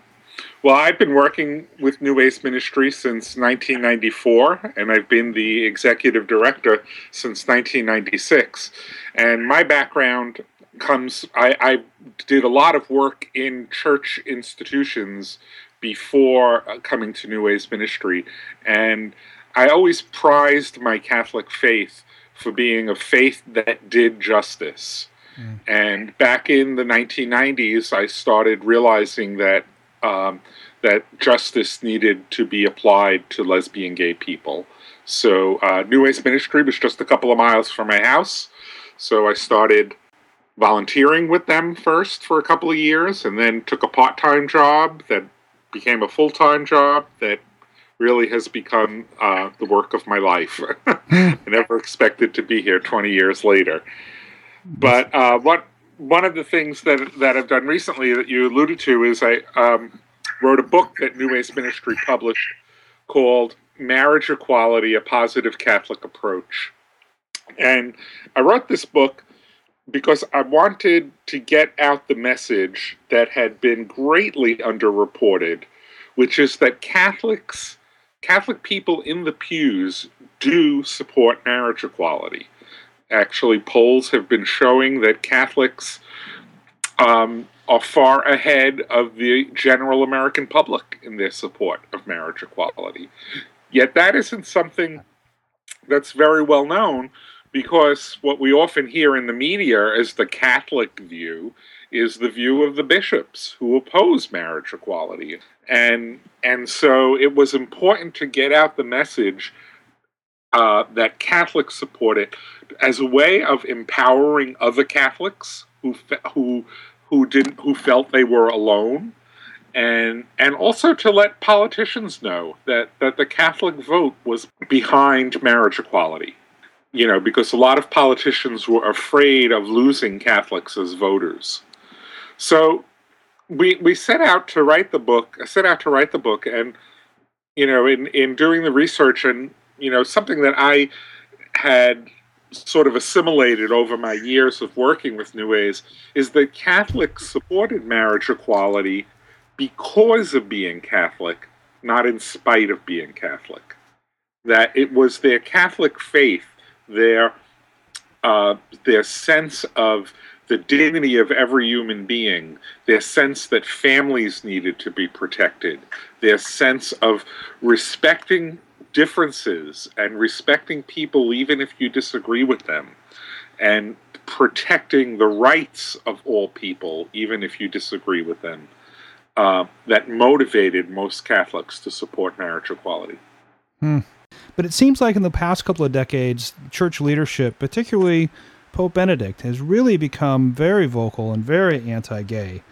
Well, I've been working with New Ways Ministry since 1994, and I've been the executive director since 1996. And my background comes, I, I did a lot of work in church institutions before uh, coming to New Ways Ministry. And I always prized my Catholic faith for being a faith that did justice. Mm. And back in the 1990s, I started realizing that um, that justice needed to be applied to lesbian gay people. So uh, New Ways Ministry was just a couple of miles from my house. So I started volunteering with them first for a couple of years, and then took a part-time job that became a full-time job that really has become uh, the work of my life. *laughs* I never expected to be here 20 years later. But uh, what one of the things that that I've done recently that you alluded to is I um, wrote a book that New Ways Ministry published called Marriage Equality A Positive Catholic Approach. And I wrote this book because I wanted to get out the message that had been greatly underreported, which is that Catholics, Catholic people in the pews, do support marriage equality. Actually, polls have been showing that Catholics um, are far ahead of the general American public in their support of marriage equality. Yet that isn't something that's very well known because what we often hear in the media as the Catholic view is the view of the bishops who oppose marriage equality. And and so it was important to get out the message uh, that Catholics support it as a way of empowering other Catholics who who who didn't who felt they were alone and and also to let politicians know that that the Catholic vote was behind marriage equality. You know, because a lot of politicians were afraid of losing Catholics as voters. So we we set out to write the book. I set out to write the book, and you know, in in doing the research, and you know, something that I had sort of assimilated over my years of working with New is that Catholics supported marriage equality because of being Catholic, not in spite of being Catholic. That it was their Catholic faith, their uh, their sense of the dignity of every human being, their sense that families needed to be protected, their sense of respecting differences and respecting people even if you disagree with them, and protecting the rights of all people even if you disagree with them uh, that motivated most Catholics to support marriage equality. Hmm. But it seems like in the past couple of decades, church leadership, particularly Pope Benedict, has really become very vocal and very anti gay.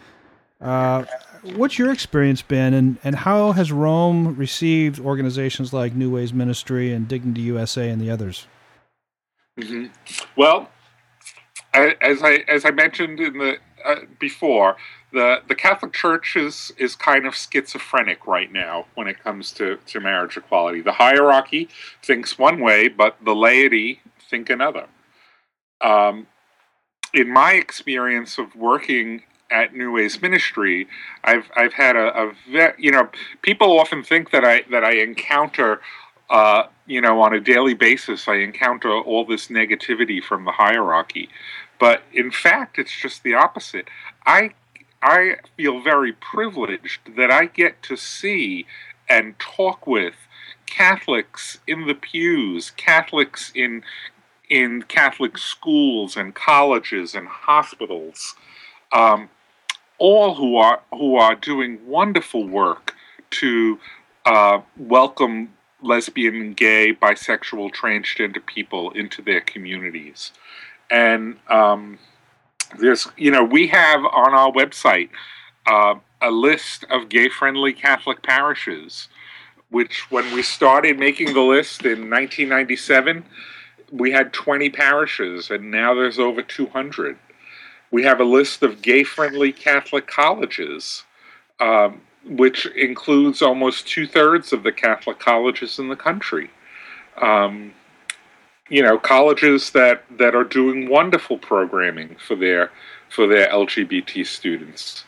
Uh, what's your experience been, and, and how has Rome received organizations like New Ways Ministry and Dignity USA and the others? Mm-hmm. Well, as I as I mentioned in the uh, before, the the Catholic Church is is kind of schizophrenic right now when it comes to to marriage equality. The hierarchy thinks one way, but the laity think another. Um, in my experience of working at New Ways Ministry, I've I've had a, a ve- you know people often think that I that I encounter uh, you know on a daily basis I encounter all this negativity from the hierarchy, but in fact it's just the opposite. I I feel very privileged that I get to see and talk with Catholics in the pews, Catholics in in Catholic schools and colleges and hospitals, um, all who are who are doing wonderful work to uh, welcome lesbian, gay, bisexual, transgender people into their communities, and um, there's, you know, we have on our website uh, a list of gay friendly Catholic parishes, which when we started making the list in 1997, we had 20 parishes, and now there's over 200. We have a list of gay friendly Catholic colleges, um, which includes almost two thirds of the Catholic colleges in the country. Um, you know colleges that that are doing wonderful programming for their for their LGBT students.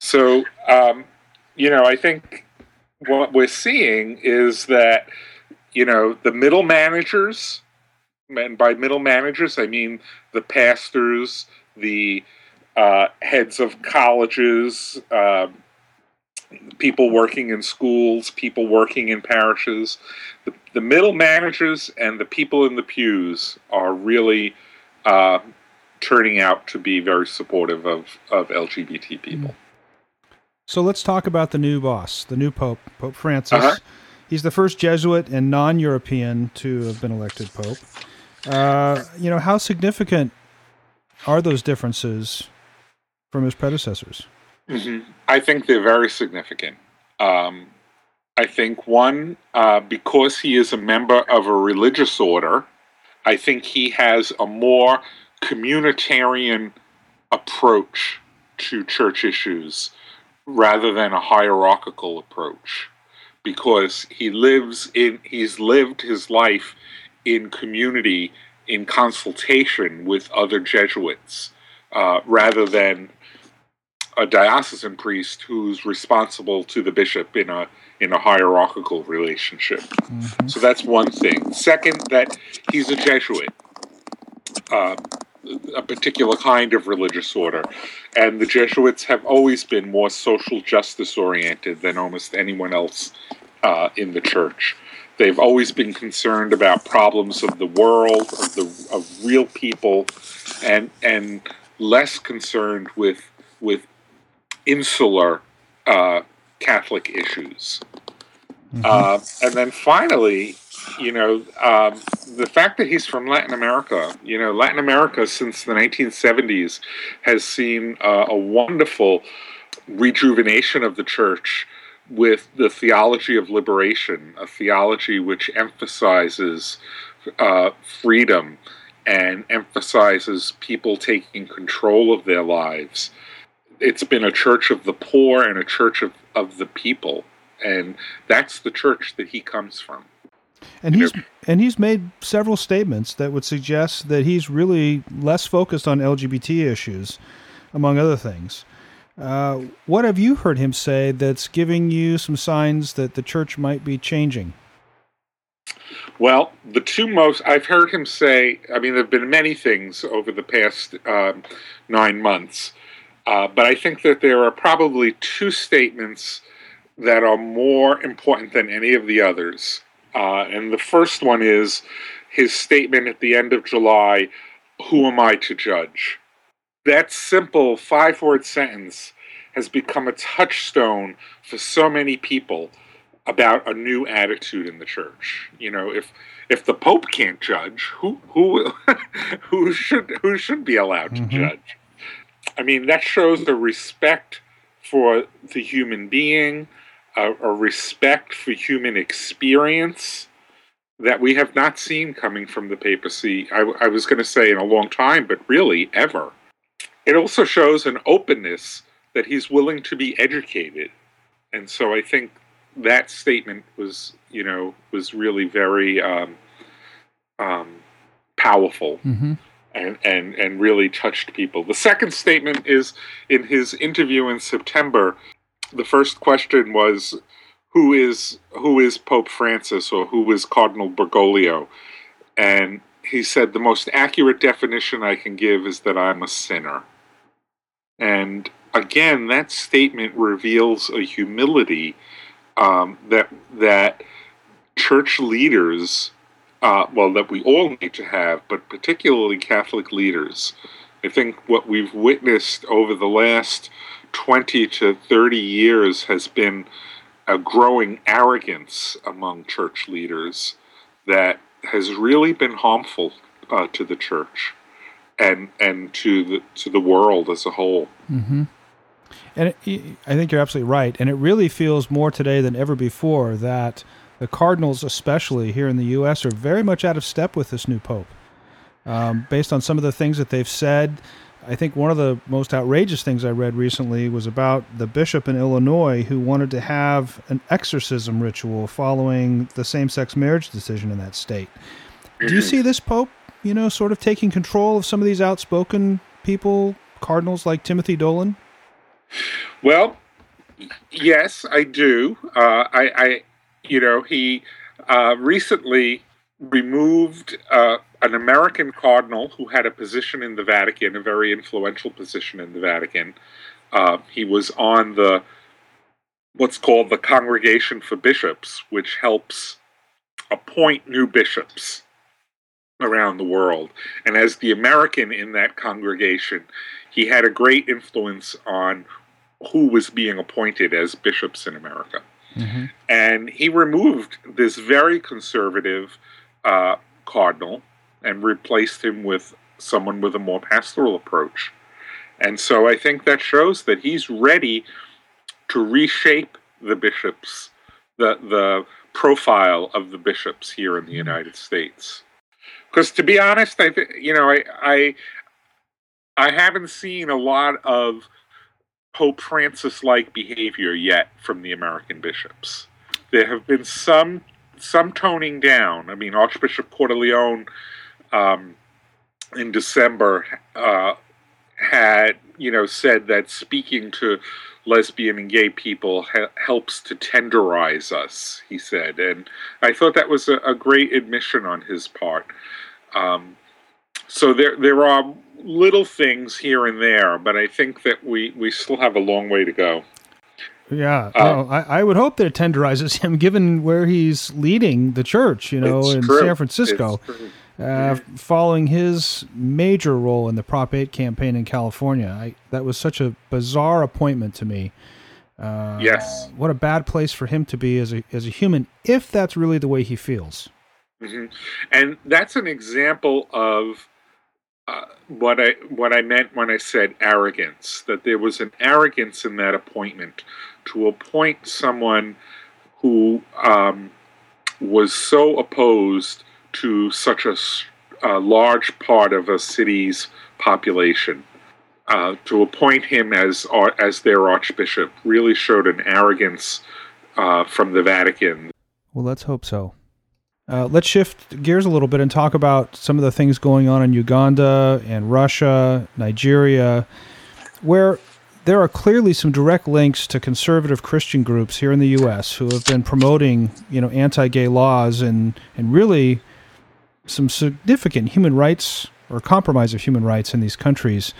So um, you know, I think what we're seeing is that you know the middle managers, and by middle managers I mean the pastors, the uh, heads of colleges, uh, people working in schools, people working in parishes. The, the, middle managers and the people in the pews are really uh, turning out to be very supportive of, of LGBT people. So let's talk about the new boss, the new Pope, Pope Francis. Uh-huh. He's the first Jesuit and non European to have been elected Pope. Uh, you know, how significant are those differences from his predecessors? Mm-hmm. I think they're very significant. Um, I think one, uh, because he is a member of a religious order, I think he has a more communitarian approach to church issues rather than a hierarchical approach because he lives in he's lived his life in community in consultation with other Jesuits uh, rather than a diocesan priest who's responsible to the bishop in a in a hierarchical relationship. Mm-hmm. So that's one thing. Second, that he's a Jesuit, uh, a particular kind of religious order, and the Jesuits have always been more social justice oriented than almost anyone else uh, in the church. They've always been concerned about problems of the world, of the of real people, and and less concerned with with insular uh, Catholic issues. Mm-hmm. Uh, and then finally, you know, um, the fact that he's from Latin America, you know, Latin America since the 1970s has seen uh, a wonderful rejuvenation of the church with the theology of liberation, a theology which emphasizes uh, freedom and emphasizes people taking control of their lives it's been a church of the poor and a church of, of the people. And that's the church that he comes from. And he's and he's made several statements that would suggest that he's really less focused on LGBT issues, among other things. Uh, what have you heard him say that's giving you some signs that the church might be changing? Well, the two most I've heard him say. I mean, there have been many things over the past um, nine months. Uh, but I think that there are probably two statements that are more important than any of the others. Uh, and the first one is his statement at the end of July Who am I to judge? That simple five word sentence has become a touchstone for so many people about a new attitude in the church. You know, if if the Pope can't judge, who who *laughs* who should who should be allowed to mm-hmm. judge? I mean, that shows a respect for the human being, a, a respect for human experience that we have not seen coming from the papacy. I, I was going to say in a long time, but really ever. It also shows an openness that he's willing to be educated. And so I think that statement was, you know, was really very um, um, powerful. Mm-hmm and, and, and really touched people. The second statement is in his interview in September. The first question was, "Who is who is Pope Francis or who is Cardinal Bergoglio?" And he said, "The most accurate definition I can give is that I'm a sinner." And again, that statement reveals a humility um, that that church leaders uh, well, that we all need to have, but particularly Catholic leaders. I think what we've witnessed over the last 20 to 30 years has been a growing arrogance among church leaders that has really been harmful uh, to the church and and to the to the world as a whole. Mm-hmm. And it, I think you're absolutely right. And it really feels more today than ever before that the Cardinals, especially here in the U.S., are very much out of step with this new pope. Um, based on some of the things that they've said, I think one of the most outrageous things I read recently was about the bishop in Illinois who wanted to have an exorcism ritual following the same sex marriage decision in that state. Do you see this pope, you know, sort of taking control of some of these outspoken people, cardinals like Timothy Dolan? Well, yes, I do. Uh, I, I you know, he uh, recently removed uh, an American cardinal who had a position in the Vatican, a very influential position in the Vatican. Uh, he was on the what's called the Congregation for Bishops, which helps appoint new bishops around the world. And as the American in that congregation, he had a great influence on who was being appointed as bishops in America. Mm-hmm. And he removed this very conservative uh, cardinal and replaced him with someone with a more pastoral approach. And so I think that shows that he's ready to reshape the bishops, the, the profile of the bishops here in the mm-hmm. United States. Because to be honest, I th- you know I, I I haven't seen a lot of Pope Francis like behavior yet from the American bishops. There have been some some toning down. I mean, Archbishop Cordileone um, in December uh, had you know said that speaking to lesbian and gay people ha- helps to tenderize us. He said, and I thought that was a, a great admission on his part. Um, so there there are little things here and there, but I think that we we still have a long way to go. Yeah, uh, I, I, would hope that it tenderizes *laughs* him, given where he's leading the church. You know, in true. San Francisco, uh, following his major role in the Prop Eight campaign in California. I, that was such a bizarre appointment to me. Uh, yes, what a bad place for him to be as a as a human, if that's really the way he feels. Mm-hmm. And that's an example of uh, what I what I meant when I said arrogance. That there was an arrogance in that appointment to appoint someone who um, was so opposed to such a, a, large part of a city's population. Uh, to appoint him as as their archbishop really showed an arrogance uh, from the Vatican. Well, let's hope so. Uh, let's shift gears a little bit and talk about some of the things going on in Uganda and Russia, Nigeria, where there are clearly some direct links to conservative Christian groups here in the U.S. who have been promoting, you know, anti-gay laws and and really some significant human rights or compromise of human rights in these countries.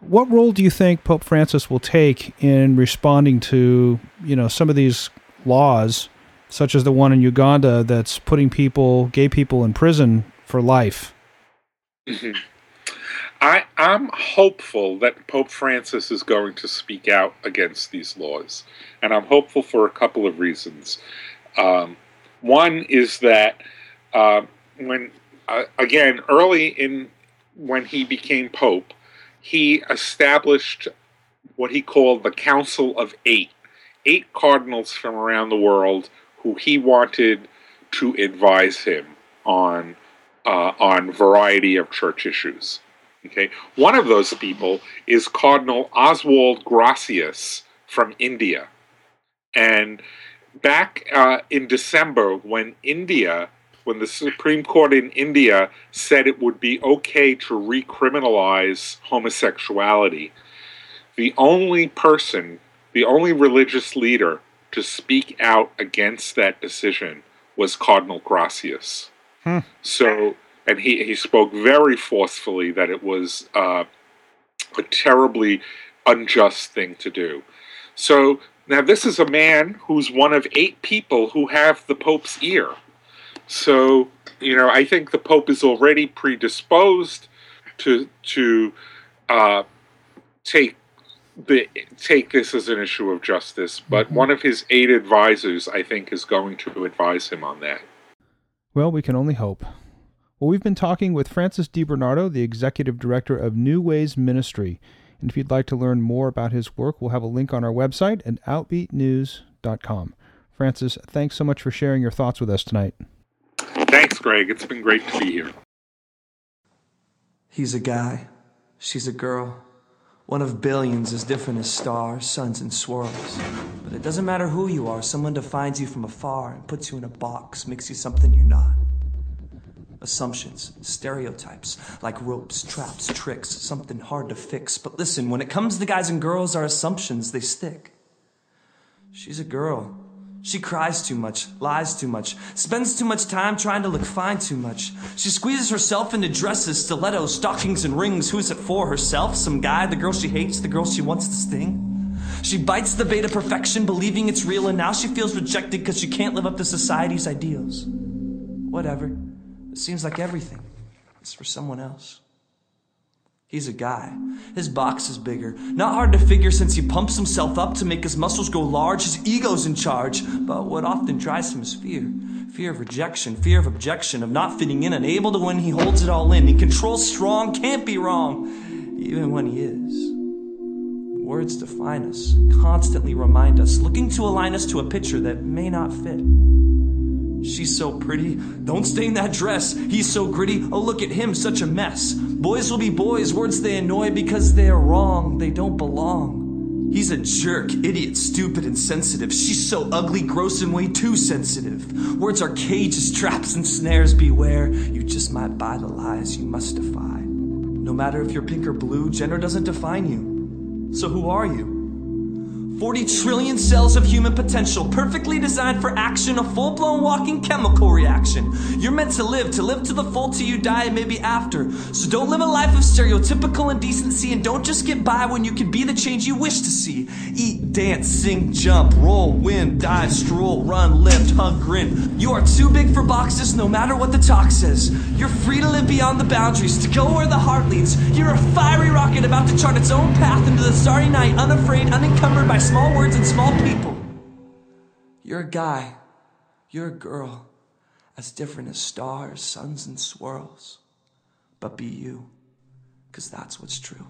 What role do you think Pope Francis will take in responding to, you know, some of these laws such as the one in Uganda that's putting people, gay people, in prison for life. Mm-hmm. I, I'm hopeful that Pope Francis is going to speak out against these laws, and I'm hopeful for a couple of reasons. Um, one is that uh, when, uh, again, early in when he became Pope, he established what he called the Council of Eight, eight cardinals from around the world who he wanted to advise him on uh, on variety of church issues. Okay, one of those people is Cardinal Oswald Gracias from India, and back uh, in December when India when the Supreme Court in India said it would be okay to recriminalize homosexuality, the only person, the only religious leader to speak out against that decision was Cardinal Gracias. Hmm. So, and he, he spoke very forcefully that it was uh, a terribly unjust thing to do. So, now this is a man who's one of eight people who have the Pope's ear. So, you know, I think the Pope is already predisposed to to uh, take the, take this as an issue of justice, but mm-hmm. one of his eight advisors, I think, is going to advise him on that. Well, we can only hope. Well, we've been talking with Francis DeBernardo, the executive director of New Ways Ministry. And if you'd like to learn more about his work, we'll have a link on our website at outbeatnews.com. Francis, thanks so much for sharing your thoughts with us tonight. Thanks, Greg. It's been great to be here. He's a guy. She's a girl. One of billions as different as stars, suns, and swirls. But it doesn't matter who you are, someone defines you from afar and puts you in a box, makes you something you're not. Assumptions, stereotypes, like ropes, traps, tricks, something hard to fix. But listen, when it comes to guys and girls, our assumptions, they stick. She's a girl. She cries too much, lies too much, spends too much time trying to look fine too much. She squeezes herself into dresses, stilettos, stockings, and rings. Who's it for? Herself? Some guy? The girl she hates? The girl she wants to sting? She bites the bait of perfection, believing it's real, and now she feels rejected because she can't live up to society's ideals. Whatever. It seems like everything is for someone else. He's a guy. His box is bigger. Not hard to figure since he pumps himself up to make his muscles go large. His ego's in charge. But what often drives him is fear. Fear of rejection, fear of objection, of not fitting in, unable to win. He holds it all in. He controls strong, can't be wrong, even when he is. Words define us, constantly remind us, looking to align us to a picture that may not fit. She's so pretty. Don't stain that dress. He's so gritty. Oh, look at him, such a mess. Boys will be boys, words they annoy because they are wrong. They don't belong. He's a jerk, idiot, stupid, insensitive. She's so ugly, gross, and way too sensitive. Words are cages, traps, and snares. Beware, you just might buy the lies you must defy. No matter if you're pink or blue, gender doesn't define you. So who are you? 40 trillion cells of human potential, perfectly designed for action, a full blown walking chemical reaction. You're meant to live, to live to the full till you die and maybe after. So don't live a life of stereotypical indecency and don't just get by when you can be the change you wish to see. Eat, dance, sing, jump, roll, win, dive, stroll, run, lift, hug, grin. You are too big for boxes no matter what the talk says. You're free to live beyond the boundaries, to go where the heart leads. You're a fiery rocket about to chart its own path into the starry night, unafraid, unencumbered by small words and small people. You're a guy. You're a girl. As different as stars, suns, and swirls. But be you. Because that's what's true.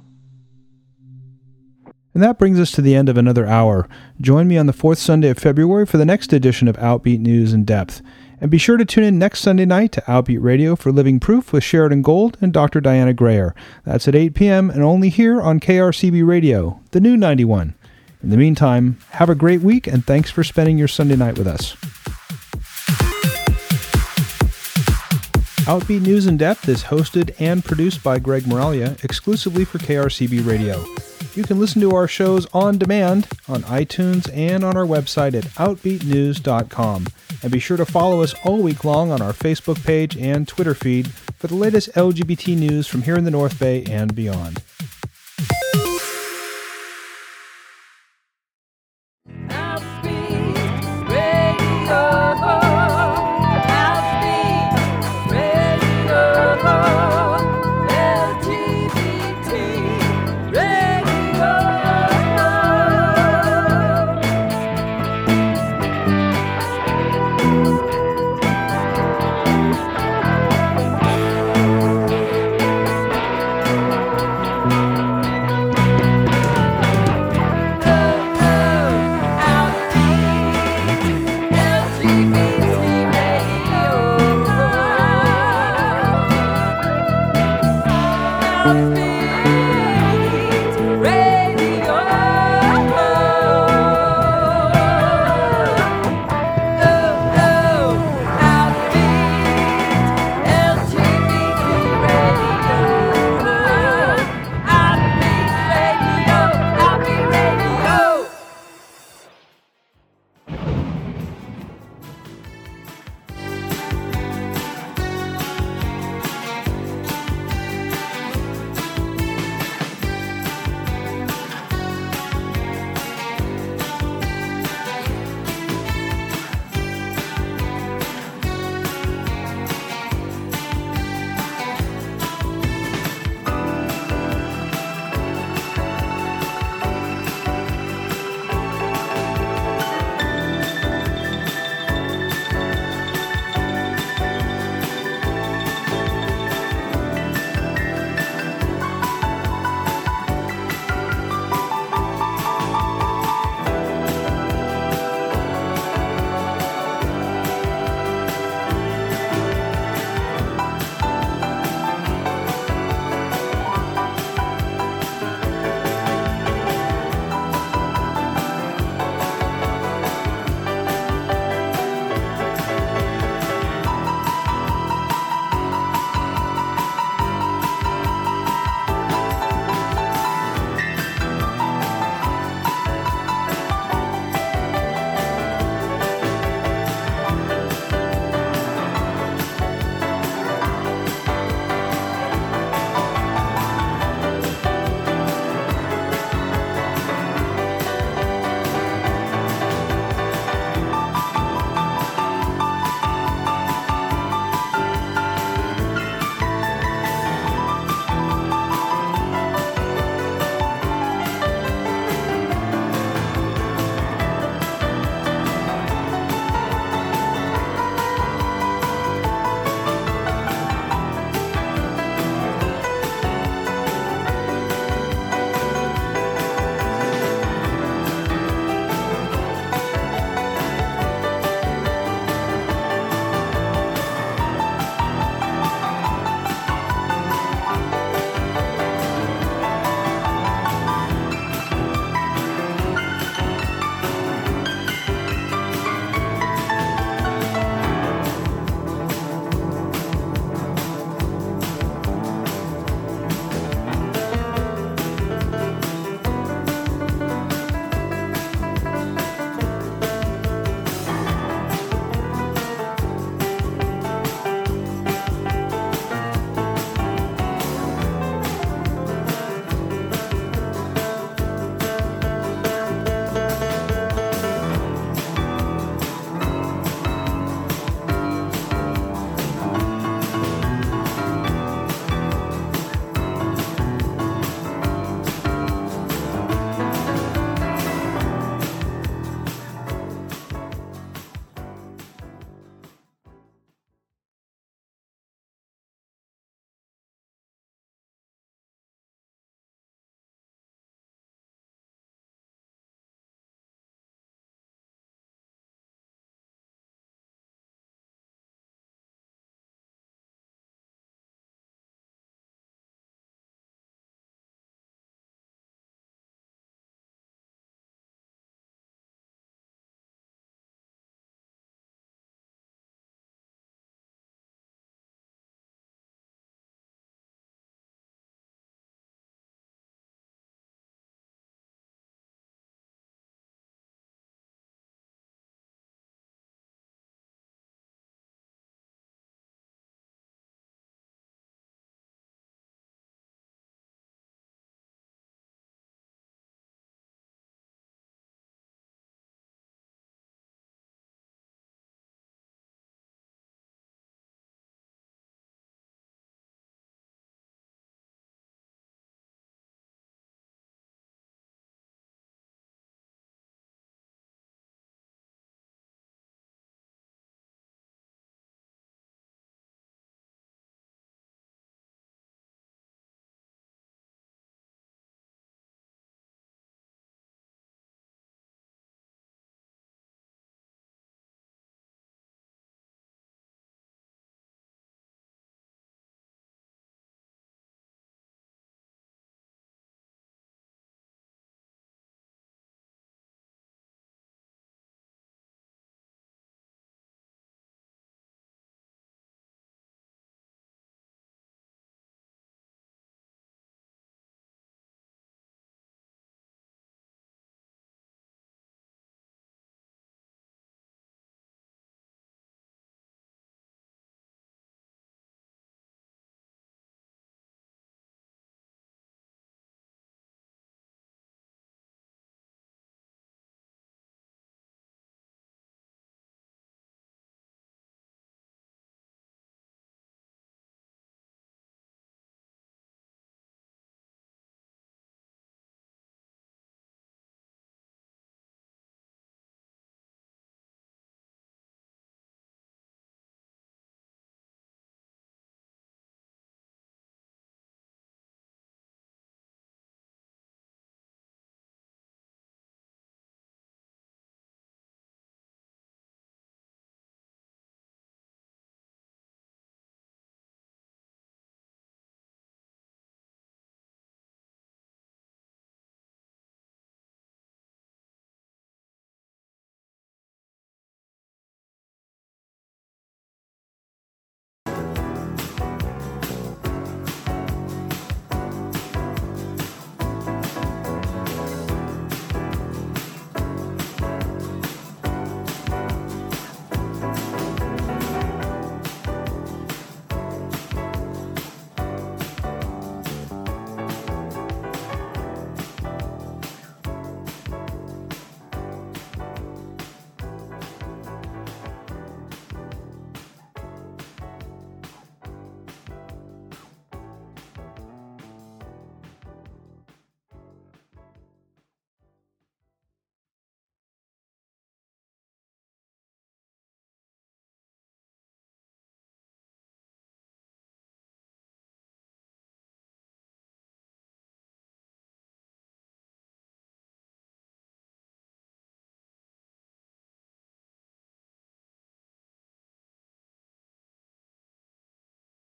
And that brings us to the end of another hour. Join me on the fourth Sunday of February for the next edition of Outbeat News in Depth. And be sure to tune in next Sunday night to Outbeat Radio for Living Proof with Sheridan Gold and Dr. Diana Grayer. That's at 8 p.m. and only here on KRCB Radio, the new 91. In the meantime, have a great week and thanks for spending your Sunday night with us. Outbeat News in Depth is hosted and produced by Greg Moralia exclusively for KRCB Radio. You can listen to our shows on demand on iTunes and on our website at OutbeatNews.com. And be sure to follow us all week long on our Facebook page and Twitter feed for the latest LGBT news from here in the North Bay and beyond.